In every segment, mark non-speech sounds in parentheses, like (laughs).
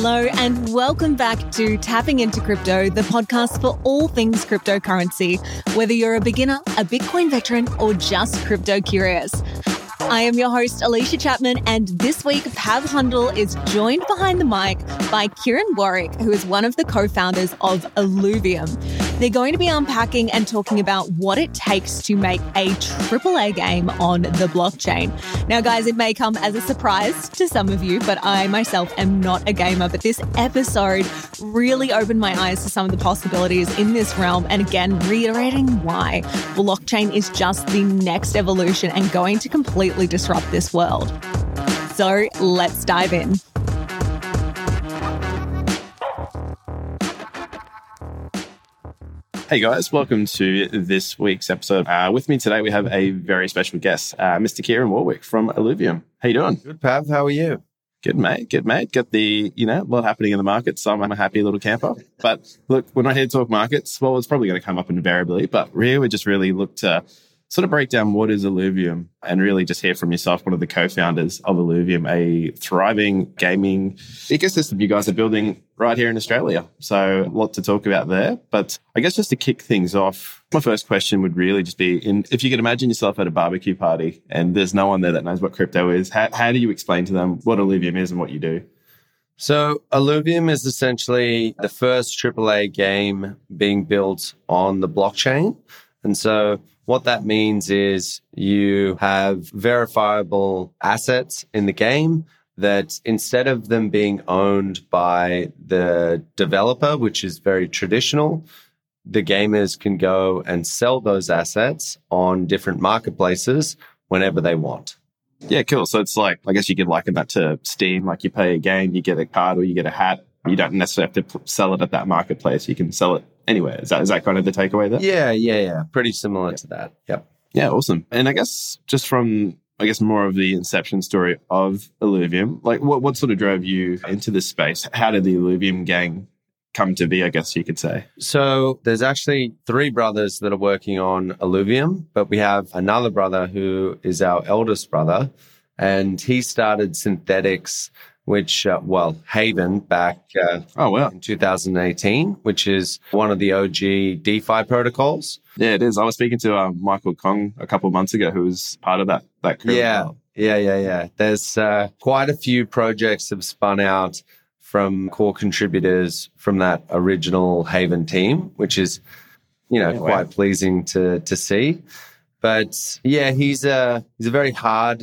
Hello, and welcome back to Tapping into Crypto, the podcast for all things cryptocurrency, whether you're a beginner, a Bitcoin veteran, or just crypto curious. I am your host, Alicia Chapman, and this week, Pav Hundal is joined behind the mic by Kieran Warwick, who is one of the co founders of Illuvium. They're going to be unpacking and talking about what it takes to make a AAA game on the blockchain. Now, guys, it may come as a surprise to some of you, but I myself am not a gamer. But this episode really opened my eyes to some of the possibilities in this realm. And again, reiterating why blockchain is just the next evolution and going to completely disrupt this world. So let's dive in. Hey guys, welcome to this week's episode. Uh, with me today, we have a very special guest, uh, Mr. Kieran Warwick from Illuvium. How you doing? Good, Pav. How are you? Good, mate. Good, mate. Got the, you know, a lot happening in the market, so I'm a happy little camper. But look, we're not here to talk markets. Well, it's probably going to come up invariably, but here we just really look to sort of break down what is Illuvium and really just hear from yourself, one of the co-founders of Illuvium, a thriving gaming ecosystem you guys are building right here in Australia. So a lot to talk about there. But I guess just to kick things off, my first question would really just be in, if you could imagine yourself at a barbecue party and there's no one there that knows what crypto is, how, how do you explain to them what Illuvium is and what you do? So, Illuvium is essentially the first AAA game being built on the blockchain. And so what that means is you have verifiable assets in the game that instead of them being owned by the developer, which is very traditional, the gamers can go and sell those assets on different marketplaces whenever they want. Yeah, cool. So it's like, I guess you could liken that to Steam. Like you pay a game, you get a card or you get a hat. You don't necessarily have to sell it at that marketplace. You can sell it anywhere. Is that is that kind of the takeaway there? Yeah, yeah, yeah. Pretty similar to that. Yep. Yeah, awesome. And I guess just from I guess more of the inception story of Illuvium, like what what sort of drove you into this space? How did the Illuvium gang come to be, I guess you could say? So there's actually three brothers that are working on Illuvium, but we have another brother who is our eldest brother, and he started Synthetix which, uh, well, Havven back uh, oh, well, in 2018, which is one of the OG DeFi protocols. Yeah, it is. I was speaking to uh, Michael Kong a couple of months ago, who was part of that that crew. Yeah, yeah, yeah, yeah. There's uh, quite a few projects have spun out from core contributors from that original Havven team, which is, you know, yeah, quite wow. pleasing to to see. But yeah, he's a he's a very hard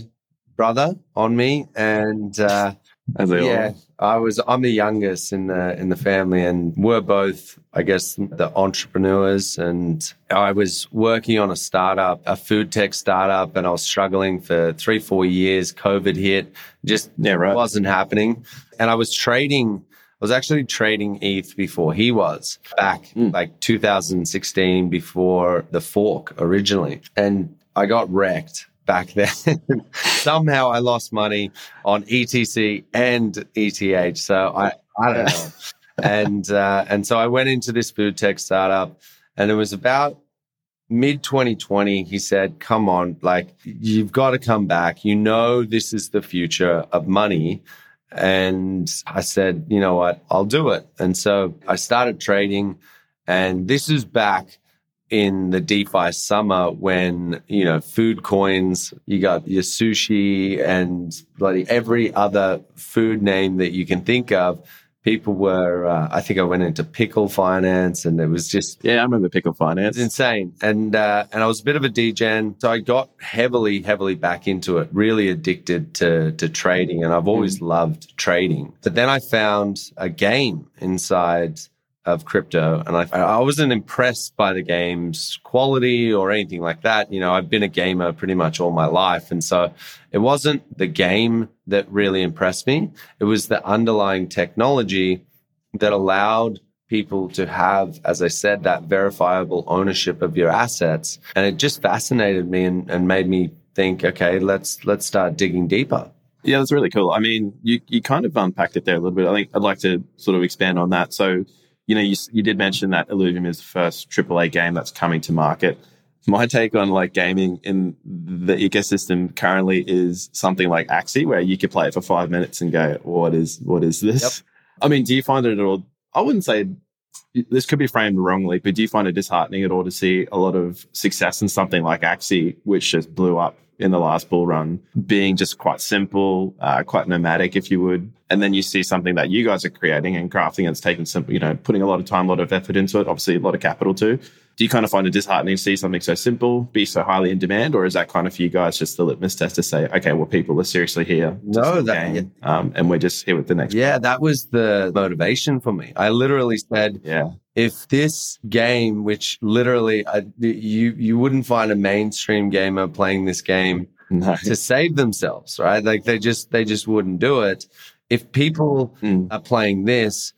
brother on me, and uh, as they yeah, all. I was. I'm the youngest in the in the family, and we're both, I guess, the entrepreneurs. And I was working on a startup, a food tech startup, and I was struggling for three, four years. COVID hit, just yeah, right. wasn't happening, and I was trading. I was actually trading ETH before he was back mm. like 2016 before the fork originally. And I got wrecked back (laughs) then. Somehow I lost money on ETC and ETH. So I, I don't know. (laughs) and, uh, and so I went into this food tech startup and it was about mid 2020. He said, come on, like you've got to come back. You know, this is the future of money. And I said, you know what? I'll do it. And so I started trading and this is back in the DeFi summer when, you know, food coins, you got your sushi and bloody every other food name that you can think of. People were, uh, I think I went into pickle finance and it was just. Yeah, I remember pickle finance. It's insane. And, uh, and I was a bit of a degen. So I got heavily, heavily back into it, really addicted to, to trading. And I've always mm. loved trading. But then I found a game inside of crypto. And I, I wasn't impressed by the game's quality or anything like that. You know, I've been a gamer pretty much all my life. And so it wasn't the game that really impressed me. It was the underlying technology that allowed people to have, as I said, that verifiable ownership of your assets. And it just fascinated me and, and made me think, okay, let's, let's start digging deeper. Yeah, that's really cool. I mean, you, you kind of unpacked it there a little bit. I think I'd like to sort of expand on that. So you know, you, you did mention that Illuvium is the first AAA game that's coming to market. My take on like gaming in the ecosystem currently is something like Axie, where you could play it for five minutes and go, "What is what is this?" Yep. I mean, do you find it at all? I wouldn't say this could be framed wrongly, but do you find it disheartening at all to see a lot of success in something like Axie, which just blew up in the last bull run, being just quite simple, uh, quite nomadic, if you would, and then you see something that you guys are creating and crafting, and it's taking some, you know, putting a lot of time, a lot of effort into it, obviously a lot of capital too do you kind of find it disheartening to see something so simple be so highly in demand, or is that kind of for you guys just the litmus test to say, okay, well, people are seriously here? No, that, game, um, and we're just here with the next. Yeah, that was the motivation for me. I literally said, yeah. If this game, which literally uh, you you wouldn't find a mainstream gamer playing this game no. to save themselves, right? Like they just they just wouldn't do it. If people mm. are playing this,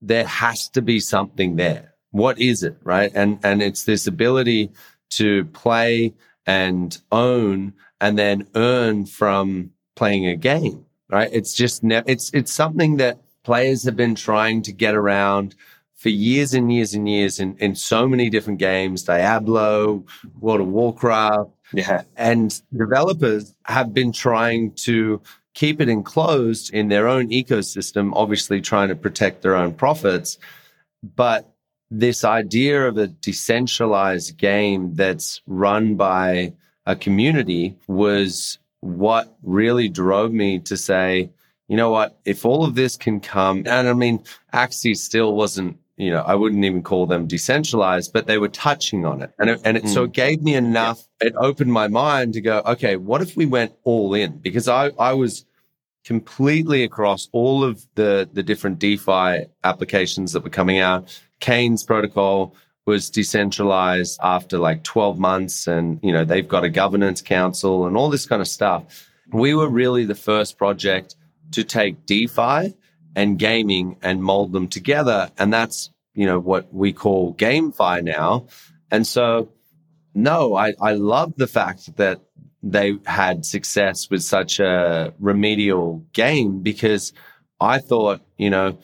there has to be something there what is it, right? And and it's this ability to play and own and then earn from playing a game, right? It's just ne- it's it's something that players have been trying to get around for years and years and years in, in so many different games, Diablo, World of Warcraft. Yeah. And developers have been trying to keep it enclosed in their own ecosystem, obviously trying to protect their own profits. But this idea of a decentralized game that's run by a community was what really drove me to say, you know what, if all of this can come, and I mean, Axie still wasn't, you know, I wouldn't even call them decentralized, but they were touching on it. And it, and it, mm. so it gave me enough, it opened my mind to go, okay, what if we went all in? Because I, I was completely across all of the, the different DeFi applications that were coming out. Kain's protocol was decentralized after like 12 months and you know they've got a governance council and all this kind of stuff. We were really the first project to take defi and gaming and mold them together and that's you know what we call gamefi now. And so no i i love the fact that they had success with such a remedial game because i thought you know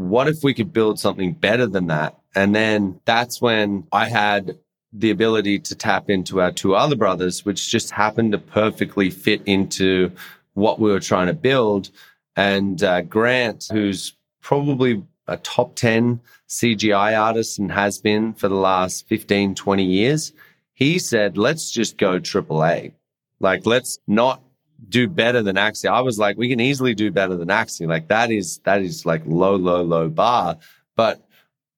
what if we could build something better than that? And then that's when I had the ability to tap into our two other brothers, which just happened to perfectly fit into what we were trying to build. And uh, Grant, who's probably a top 10 CGI artist and has been for the last 15, 20 years, he said, let's just go AAA. Like, let's not do better than Axie. I was like, we can easily do better than Axie. Like that is that is like low, low, low bar. But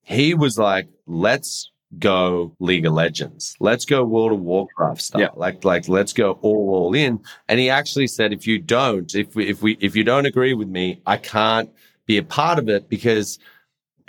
he was like, let's go League of Legends. Let's go World of Warcraft stuff. Yeah. Like like let's go all all in. And he actually said, if you don't, if we if we if you don't agree with me, I can't be a part of it because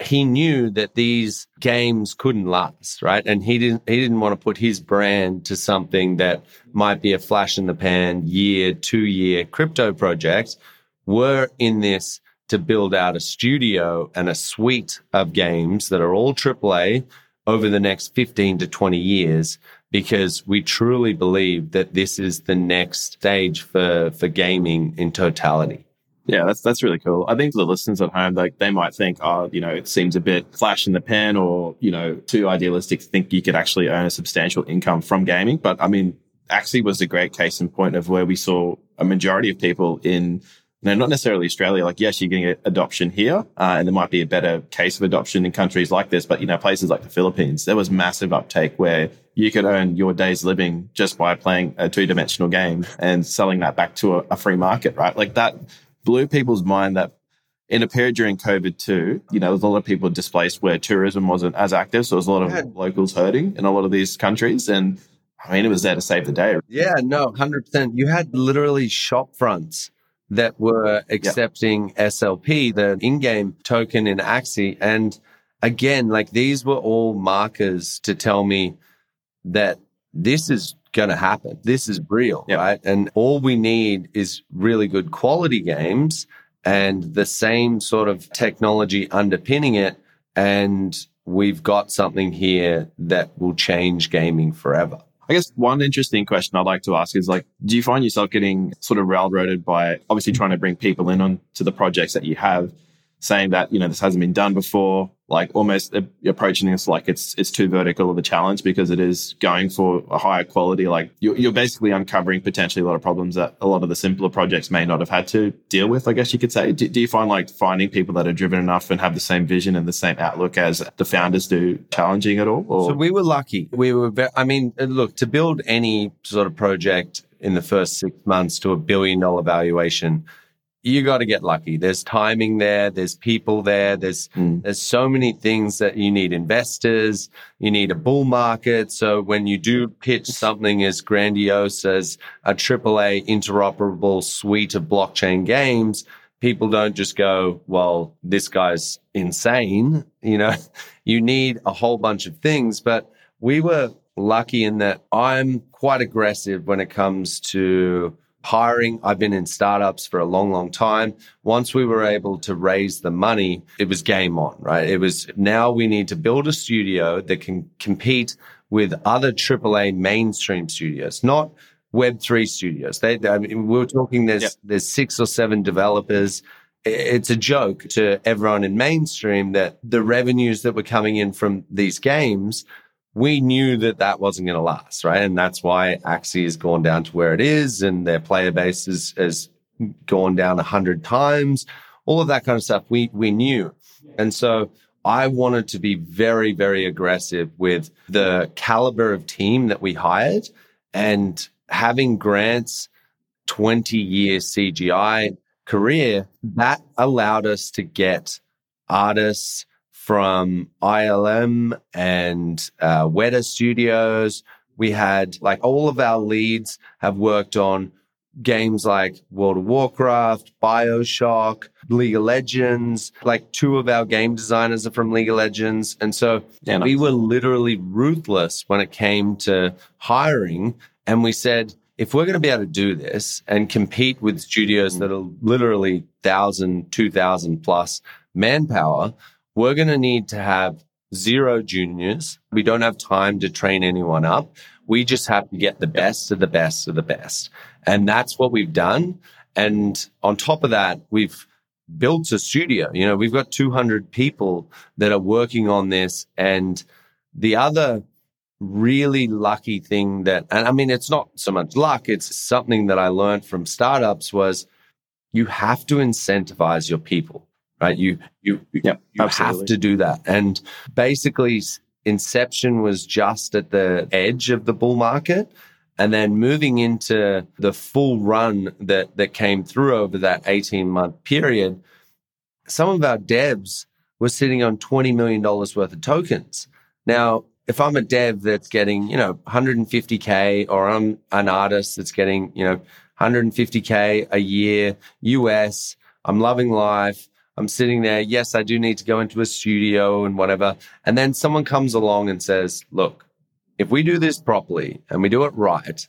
he knew that these games couldn't last, right? And he didn't he didn't want to put his brand to something that might be a flash in the pan year, two year crypto projects. We're in this to build out a studio and a suite of games that are all AAA over the next 15 to 20 years because we truly believe that this is the next stage for, for gaming in totality. Yeah, that's that's really cool. I think the listeners at home, like they might think, oh, you know, it seems a bit flash in the pan or, you know, too idealistic to think you could actually earn a substantial income from gaming. But I mean, Axie was a great case in point of where we saw a majority of people in you know, not necessarily Australia. Like, yes, you're getting adoption here, uh, and there might be a better case of adoption in countries like this. But you know, places like the Philippines, there was massive uptake where you could earn your day's living just by playing a two dimensional game and selling that back to a, a, free market, right? Like that blew people's mind that in a period during COVID too, you know, there's a lot of people displaced where tourism wasn't as active. So there's a lot of yeah. locals hurting in a lot of these countries. And I mean, it was there to save the day. Yeah, no, 100%. You had literally shop fronts that were accepting yep. SLP, the in game token in Axie. And again, like these were all markers to tell me that this is going to happen. This is real, yep. right? And all we need is really good quality games and the same sort of technology underpinning it. And we've got something here that will change gaming forever. I guess one interesting question I'd like to ask is like, do you find yourself getting sort of railroaded by obviously trying to bring people in on to the projects that you have, saying that, you know, this hasn't been done before? Like almost approaching this like it's it's too vertical of a challenge because it is going for a higher quality. Like you're, you're basically uncovering potentially a lot of problems that a lot of the simpler projects may not have had to deal with. I guess you could say. Do, do you find like finding people that are driven enough and have the same vision and the same outlook as the founders do challenging at all? Or? So we were lucky. We were. Very, I mean, uh, look to build any sort of project in the first six months to a billion dollar valuation you got to get lucky. There's timing there. There's people there. There's mm. there's so many things that you need investors. You need a bull market. So when you do pitch something as grandiose as a AAA interoperable suite of blockchain games, people don't just go, "Well, this guy's insane." (laughs) You know, you need a whole bunch of things. But we were lucky in that I'm quite aggressive when it comes to hiring. I've been in startups for a long, long time. Once we were able to raise the money, it was game on, right? It was now we need to build a studio that can compete with other AAA mainstream studios, not Web3 studios. They, I mean, we are talking there's, yep. there's six or seven developers. It's a joke to everyone in mainstream that the revenues that were coming in from these games we knew that that wasn't going to last, right? And that's why Axie has gone down to where it is and their player base has, has gone down a hundred times. All of that kind of stuff we, we knew. And so I wanted to be very, very aggressive with the caliber of team that we hired and having Grant's 20 year CGI career that allowed us to get artists from ILM and uh, Weta Studios. We had like all of our leads have worked on games like World of Warcraft, Bioshock, League of Legends. Like two of our game designers are from League of Legends. And so yeah, we were literally ruthless when it came to hiring. And we said, if we're going to be able to do this and compete with studios that are literally 1,000, 2,000 plus manpower, we're going to need to have zero juniors. We don't have time to train anyone up. We just have to get the best of the best of the best. And that's what we've done. And on top of that, we've built a studio. You know, we've got 200 people that are working on this. And the other really lucky thing that, and I mean, it's not so much luck, it's something that I learned from startups was you have to incentivize your people right? You you yep, you have to do that. And basically, Inception was just at the edge of the bull market. And then moving into the full run that, that came through over that 18 month period, some of our devs were sitting on $20 million worth of tokens. Now, if I'm a dev that's getting, you know, 150K or I'm an artist that's getting, you know, 150K a year US, I'm loving life. I'm sitting there. Yes, I do need to go into a studio and whatever. And then someone comes along and says, look, if we do this properly and we do it right,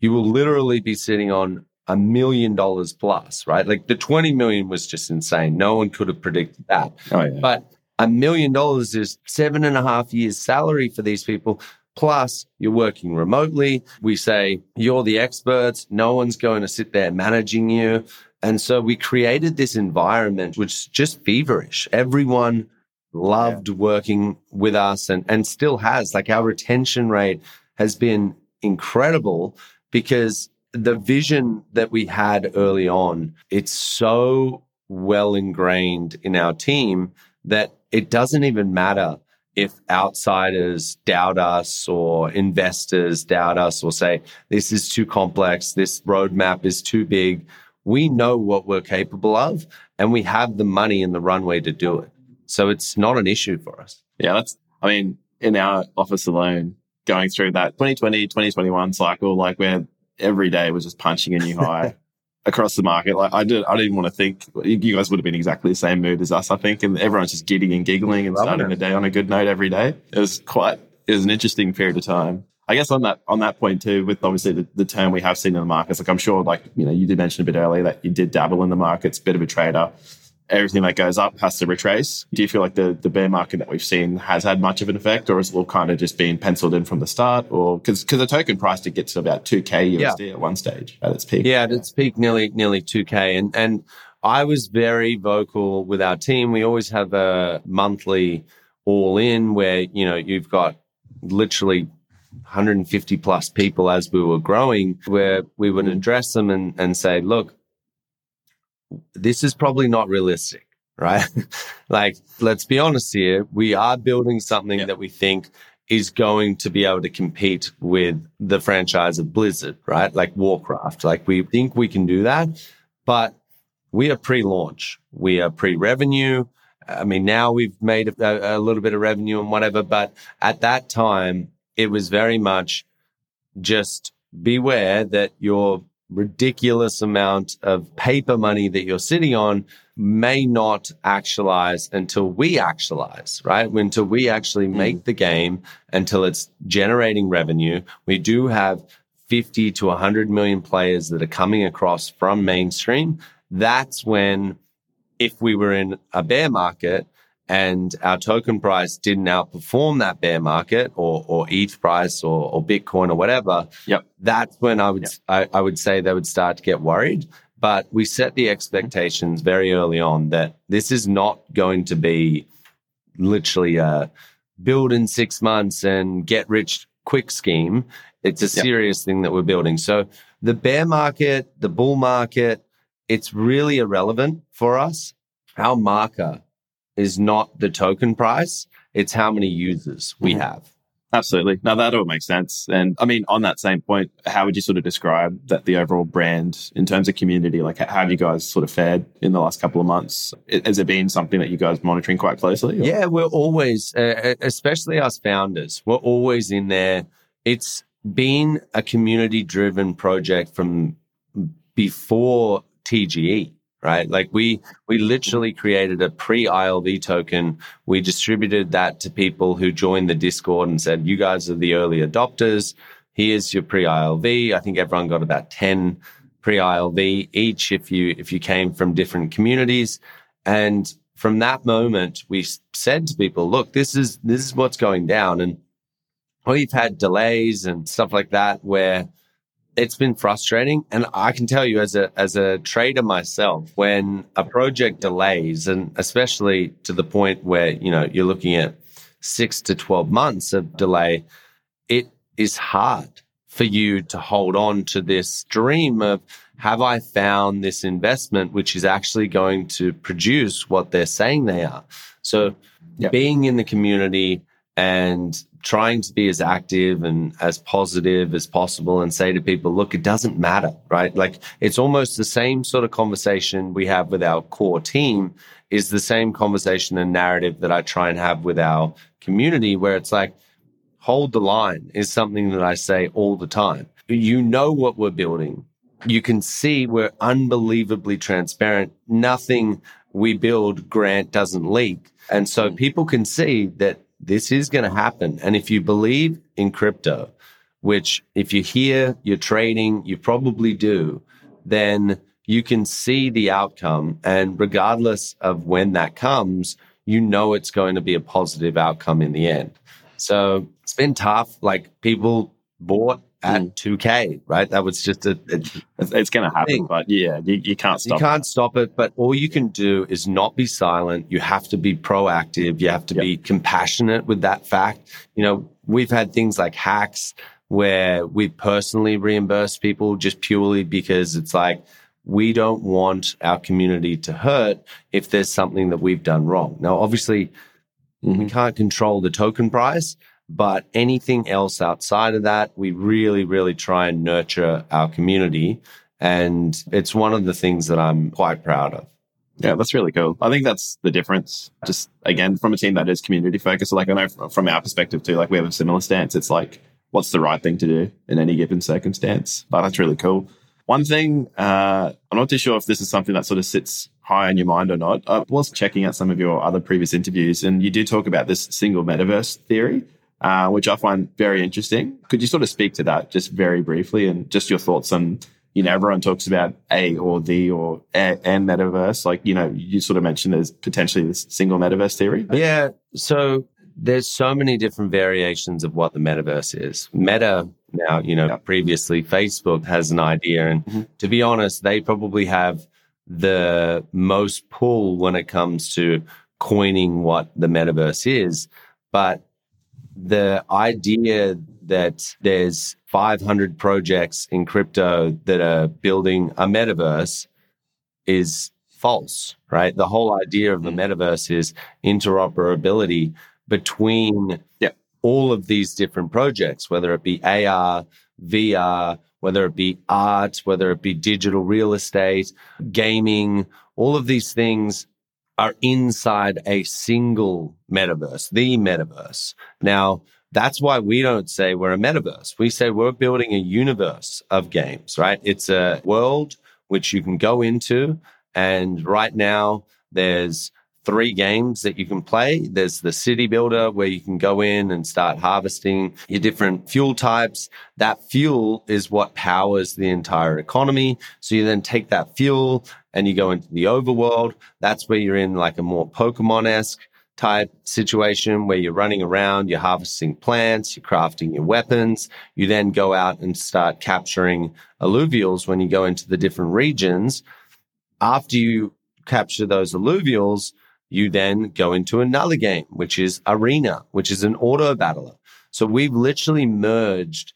you will literally be sitting on a million dollars plus, right? Like the 20 million was just insane. No one could have predicted that. Oh, yeah. But a million dollars is seven and a half years salary for these people. Plus, you're working remotely. We say you're the experts. No one's going to sit there managing you. And so we created this environment which is just feverish. Everyone loved yeah. working with us and, and still has. Like our retention rate has been incredible because the vision that we had early on, it's so well ingrained in our team that it doesn't even matter if outsiders doubt us or investors doubt us or say, this is too complex, this roadmap is too big we know what we're capable of and we have the money and the runway to do it. So it's not an issue for us. Yeah, that's, I mean, in our office alone, going through that 2020, 2021 cycle, like where every day was just punching a new high (laughs) across the market. Like I did, I didn't want to think you guys would have been exactly the same mood as us, I think. And everyone's just giddy and giggling and starting the day on a good note every day. It was quite, it was an interesting period of time. I guess on that on that point too, with obviously the, the term we have seen in the markets, like I'm sure, like you know, you did mention a bit earlier that you did dabble in the markets, bit of a trader. Everything that goes up has to retrace. Do you feel like the, the bear market that we've seen has had much of an effect, or is it all kind of just being penciled in from the start? Or because because the token price did get to about two k USD yeah. at one stage at its peak. Yeah, at its peak, nearly nearly two k, and and I was very vocal with our team. We always have a monthly all in where, you know, you've got literally 150 plus people as we were growing, where we would mm-hmm. address them and, and say, look, this is probably not realistic, (laughs) right? like, let's be honest here. We are building something that we think is going to be able to compete with the franchise of Blizzard, right? Like Warcraft. Like, we think we can do that, but we are pre launch, we are pre revenue. I mean, now we've made a, a little bit of revenue and whatever, but at that time, it was very much just beware that your ridiculous amount of paper money that you're sitting on may not actualize until we actualize, right? Until we actually mm. make the game, until it's generating revenue. We do have 50 to 100 million players that are coming across from mainstream. That's when, if we were in a bear market, and our token price didn't outperform that bear market or, or ETH price or, or Bitcoin or whatever, yep. that's when I would, yep. I, I would say they would start to get worried. But we set the expectations very early on that this is not going to be literally a build in six months and get rich quick scheme. It's a serious yep. thing that we're building. So the bear market, the bull market, it's really irrelevant for us. Our marker is not the token price, it's how many users we mm-hmm. have. Absolutely. Now that all makes sense. And I mean, on that same point, how would you sort of describe that the overall brand in terms of community? Like, how have you guys sort of fared in the last couple of months? Has it been something that you guys monitoring quite closely? Or? Yeah, we're always, uh, especially us founders, we're always in there. It's been a community driven project from before TGE right? Like we we literally created a pre ILV token. We distributed that to people who joined the Discord and said, "You guys are the early adopters. Here's your pre ILV." I think everyone got about ten pre ILV each if you if you came from different communities. And from that moment, we said to people, "Look, this is this is what's going down." And we've had delays and stuff like that where it's been frustrating. And I can tell you as a, as a trader myself, when a project delays and especially to the point where, you know, you're looking at six to 12 months of delay, it is hard for you to hold on to this dream of have I found this investment which is actually going to produce what they're saying they are. So yep. being in the community and trying to be as active and as positive as possible and say to people, look, it doesn't matter, right? Like it's almost the same sort of conversation we have with our core team is the same conversation and narrative that I try and have with our community where it's like, hold the line is something that I say all the time. You know what we're building. You can see we're unbelievably transparent. Nothing we build, Grant doesn't leak. And so mm-hmm. people can see that this is going to happen. And if you believe in crypto, which if you hear you're trading, you probably do, then you can see the outcome. And regardless of when that comes, you know it's going to be a positive outcome in the end. So it's been tough. Like people bought at mm. 2K, right? That was just a. a it's, it's going to happen, thing. but yeah, you, you can't stop. You can't it. stop it, but all you can do is not be silent. You have to be proactive. You have to yep. be compassionate with that fact. You know, we've had things like hacks where we personally reimburse people just purely because it's like we don't want our community to hurt if there's something that we've done wrong. Now, obviously, mm-hmm. we can't control the token price but anything else outside of that, we really, really try and nurture our community. And it's one of the things that I'm quite proud of. Yeah, that's really cool. I think that's the difference. Just again, from a team that is community focused, like I know from our perspective too, like we have a similar stance. It's like, what's the right thing to do in any given circumstance? But that's really cool. One thing, uh, I'm not too sure if this is something that sort of sits high on your mind or not. I was checking out some of your other previous interviews, and you do talk about this single metaverse theory uh, which I find very interesting. Could you sort of speak to that just very briefly and just your thoughts on, you know, everyone talks about A or the or a, and metaverse. Like, you know, you sort of mentioned there's potentially this single metaverse theory. Yeah. So there's so many different variations of what the metaverse is. Meta now, you know, previously Facebook has an idea. And mm-hmm. to be honest, they probably have the most pull when it comes to coining what the metaverse is But the idea that there's 500 projects in crypto that are building a metaverse is false, right? The whole idea of the mm. metaverse is interoperability between yeah. all of these different projects, whether it be AR, VR, whether it be art, whether it be digital real estate, gaming, all of these things are inside a single metaverse, the metaverse. Now, that's why we don't say we're a metaverse. We say we're building a universe of games, right? It's a world which you can go into. And right now, there's three games that you can play. There's the city builder where you can go in and start harvesting your different fuel types. That fuel is what powers the entire economy. So you then take that fuel and you go into the overworld. That's where you're in like a more Pokemon esque type situation where you're running around, you're harvesting plants, you're crafting your weapons. You then go out and start capturing Illuvials when you go into the different regions. After you capture those Illuvials, you then go into another game, which is Arena, which is an auto battler. So we've literally merged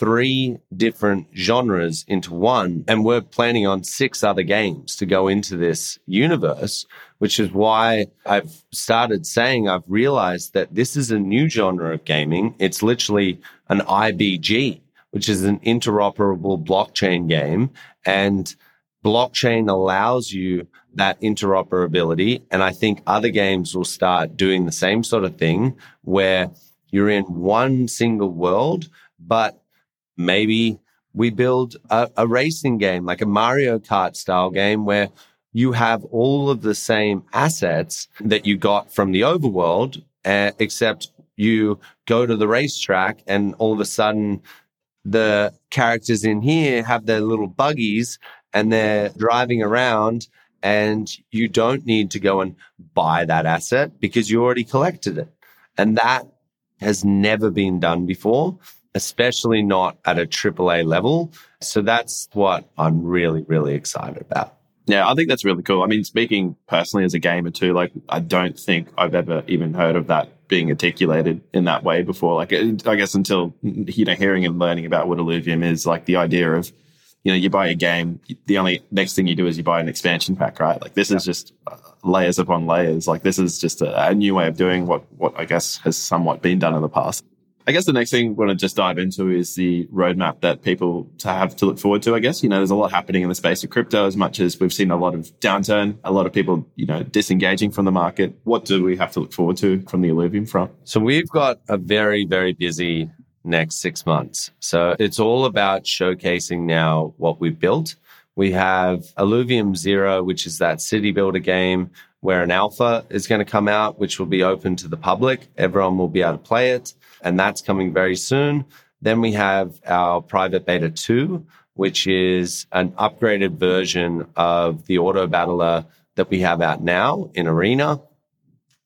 three different genres into one, and we're planning on six other games to go into this universe, which is why I've started saying I've realized that this is a new genre of gaming. It's literally an IBG, which is an interoperable blockchain game. And blockchain allows you that interoperability. And I think other games will start doing the same sort of thing where you're in one single world, but maybe we build a, a racing game, like a Mario Kart style game where you have all of the same assets that you got from the overworld, uh, except you go to the racetrack and all of a sudden the characters in here have their little buggies and they're driving around and you don't need to go and buy that asset because you already collected it. And that has never been done before, especially not at a AAA level. So that's what I'm really, really excited about. Yeah, I think that's really cool. I mean, speaking personally as a gamer too, like I don't think I've ever even heard of that being articulated in that way before. Like I guess until you know hearing and learning about what Illuvium is, like the idea of you know, you buy a game, the only next thing you do is you buy an expansion pack, right? Like this yeah. is just uh, layers upon layers. Like this is just a, a, new way of doing what, what I guess has somewhat been done in the past. I guess the next thing I want to just dive into is the roadmap that people to have to look forward to. I guess, you know, there's a lot happening in the space of crypto as much as we've seen a lot of downturn, a lot of people, you know, disengaging from the market. What do we have to look forward to from the Illuvium front? So we've got a very, very busy next six months. So it's all about showcasing now what we've built. We have Illuvium Zero, which is that city builder game where an alpha is going to come out, which will be open to the public. Everyone will be able to play it. And that's coming very soon. Then we have our private beta two, which is an upgraded version of the auto battler that we have out now in Arena.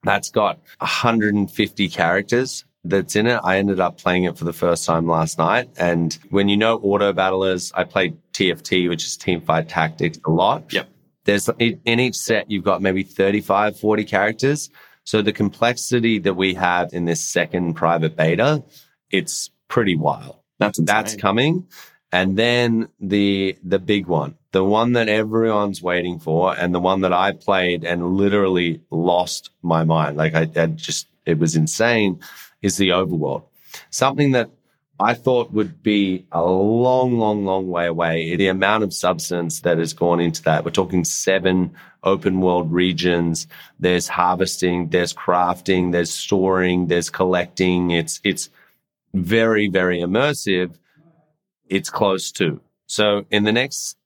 That's got 150 characters that's in it. I ended up playing it for the first time last night. And when you know auto battlers, I played TFT, which is Team Fight Tactics, a lot. Yep. There's in each set, you've got maybe 35, 40 characters. So the complexity that we have in this second private beta, it's pretty wild. That's insane. That's coming. And then the the big one, the one that everyone's waiting for, and the one that I played and literally lost my mind. Like I, I just it was insane is the overworld. Something that I thought would be a long, long, long way away. The amount of substance that has gone into that. We're talking seven open world regions. There's harvesting, there's crafting, there's storing, there's collecting. It's, it's very, very immersive. It's close to. So in the next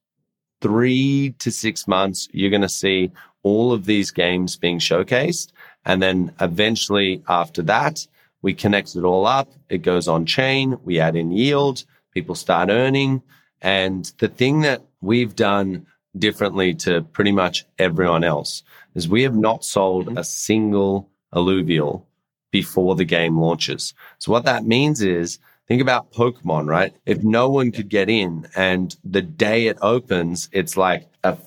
three to six months, you're going to see all of these games being showcased. And then eventually after that, we connect it all up. It goes on chain. We add in yield. People start earning. And the thing that we've done differently to pretty much everyone else is we have not sold a single Illuvial before the game launches. So what that means is think about Pokemon, right? If no one could get in and the day it opens, it's like a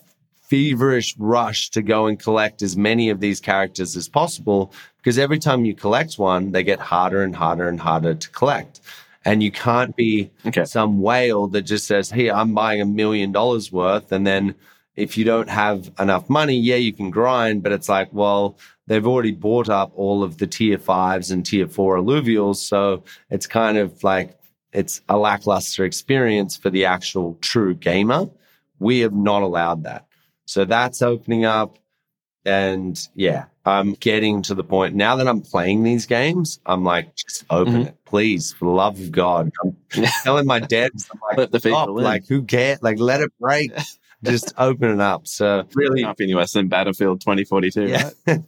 feverish rush to go and collect as many of these characters as possible because every time you collect one, they get harder and harder and harder to collect. And you can't be Okay. some whale that just says, Hey, I'm buying a million dollars worth. And then if you don't have enough money, yeah, you can grind, but it's like, well, they've already bought up all of the tier fives and tier four Illuvials. So it's kind of like it's a lackluster experience for the actual true gamer. We have not allowed that. So that's opening up. And yeah, I'm getting to the point now that I'm playing these games. I'm like, just open Mhm. it, please, for the love of God. I'm (laughs) telling my devs, I'm like, Let the stop, people in. like who cares? Like let it break. (laughs) just open it up. So really, Nothing worse than Battlefield 2042, yeah. right?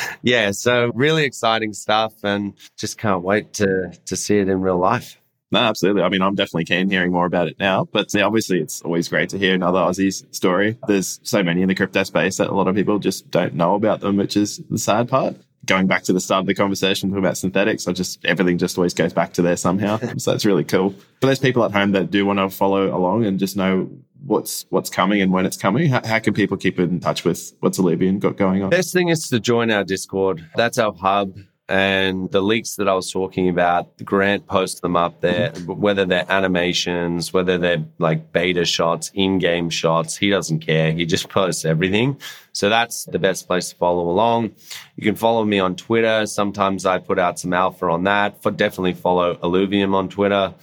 (laughs) yeah. So really exciting stuff and just can't wait to to see it in real life. No, absolutely. I mean, I'm definitely keen hearing more about it now. But yeah, obviously, it's always great to hear another Aussie's story. There's so many in the crypto space that a lot of people just don't know about them, which is the sad part. Going back to the start of the conversation talking about Synthetix, I just everything just always goes back to there somehow. (laughs) so it's really cool. For those people at home that do want to follow along and just know what's what's coming and when it's coming, how, how can people keep in touch with what's Illuvium got going on? Best thing is to join our Discord. That's our hub. And the leaks that I was talking about, Grant posts them up there, whether they're animations, whether they're like beta shots, in game shots. He doesn't care. He just posts everything. So that's the best place to follow along. You can follow me on Twitter. Sometimes I put out some alpha on that. For definitely follow Illuvium on Twitter.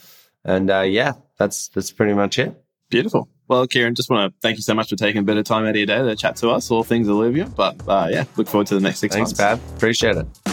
And uh, yeah, that's that's pretty much it. Beautiful. Well, Kieran, just want to thank you so much for taking a bit of time out of your day to chat to us, all things Illuvium. But uh, yeah, look forward to the next six Thanks, months. Pav. Appreciate it.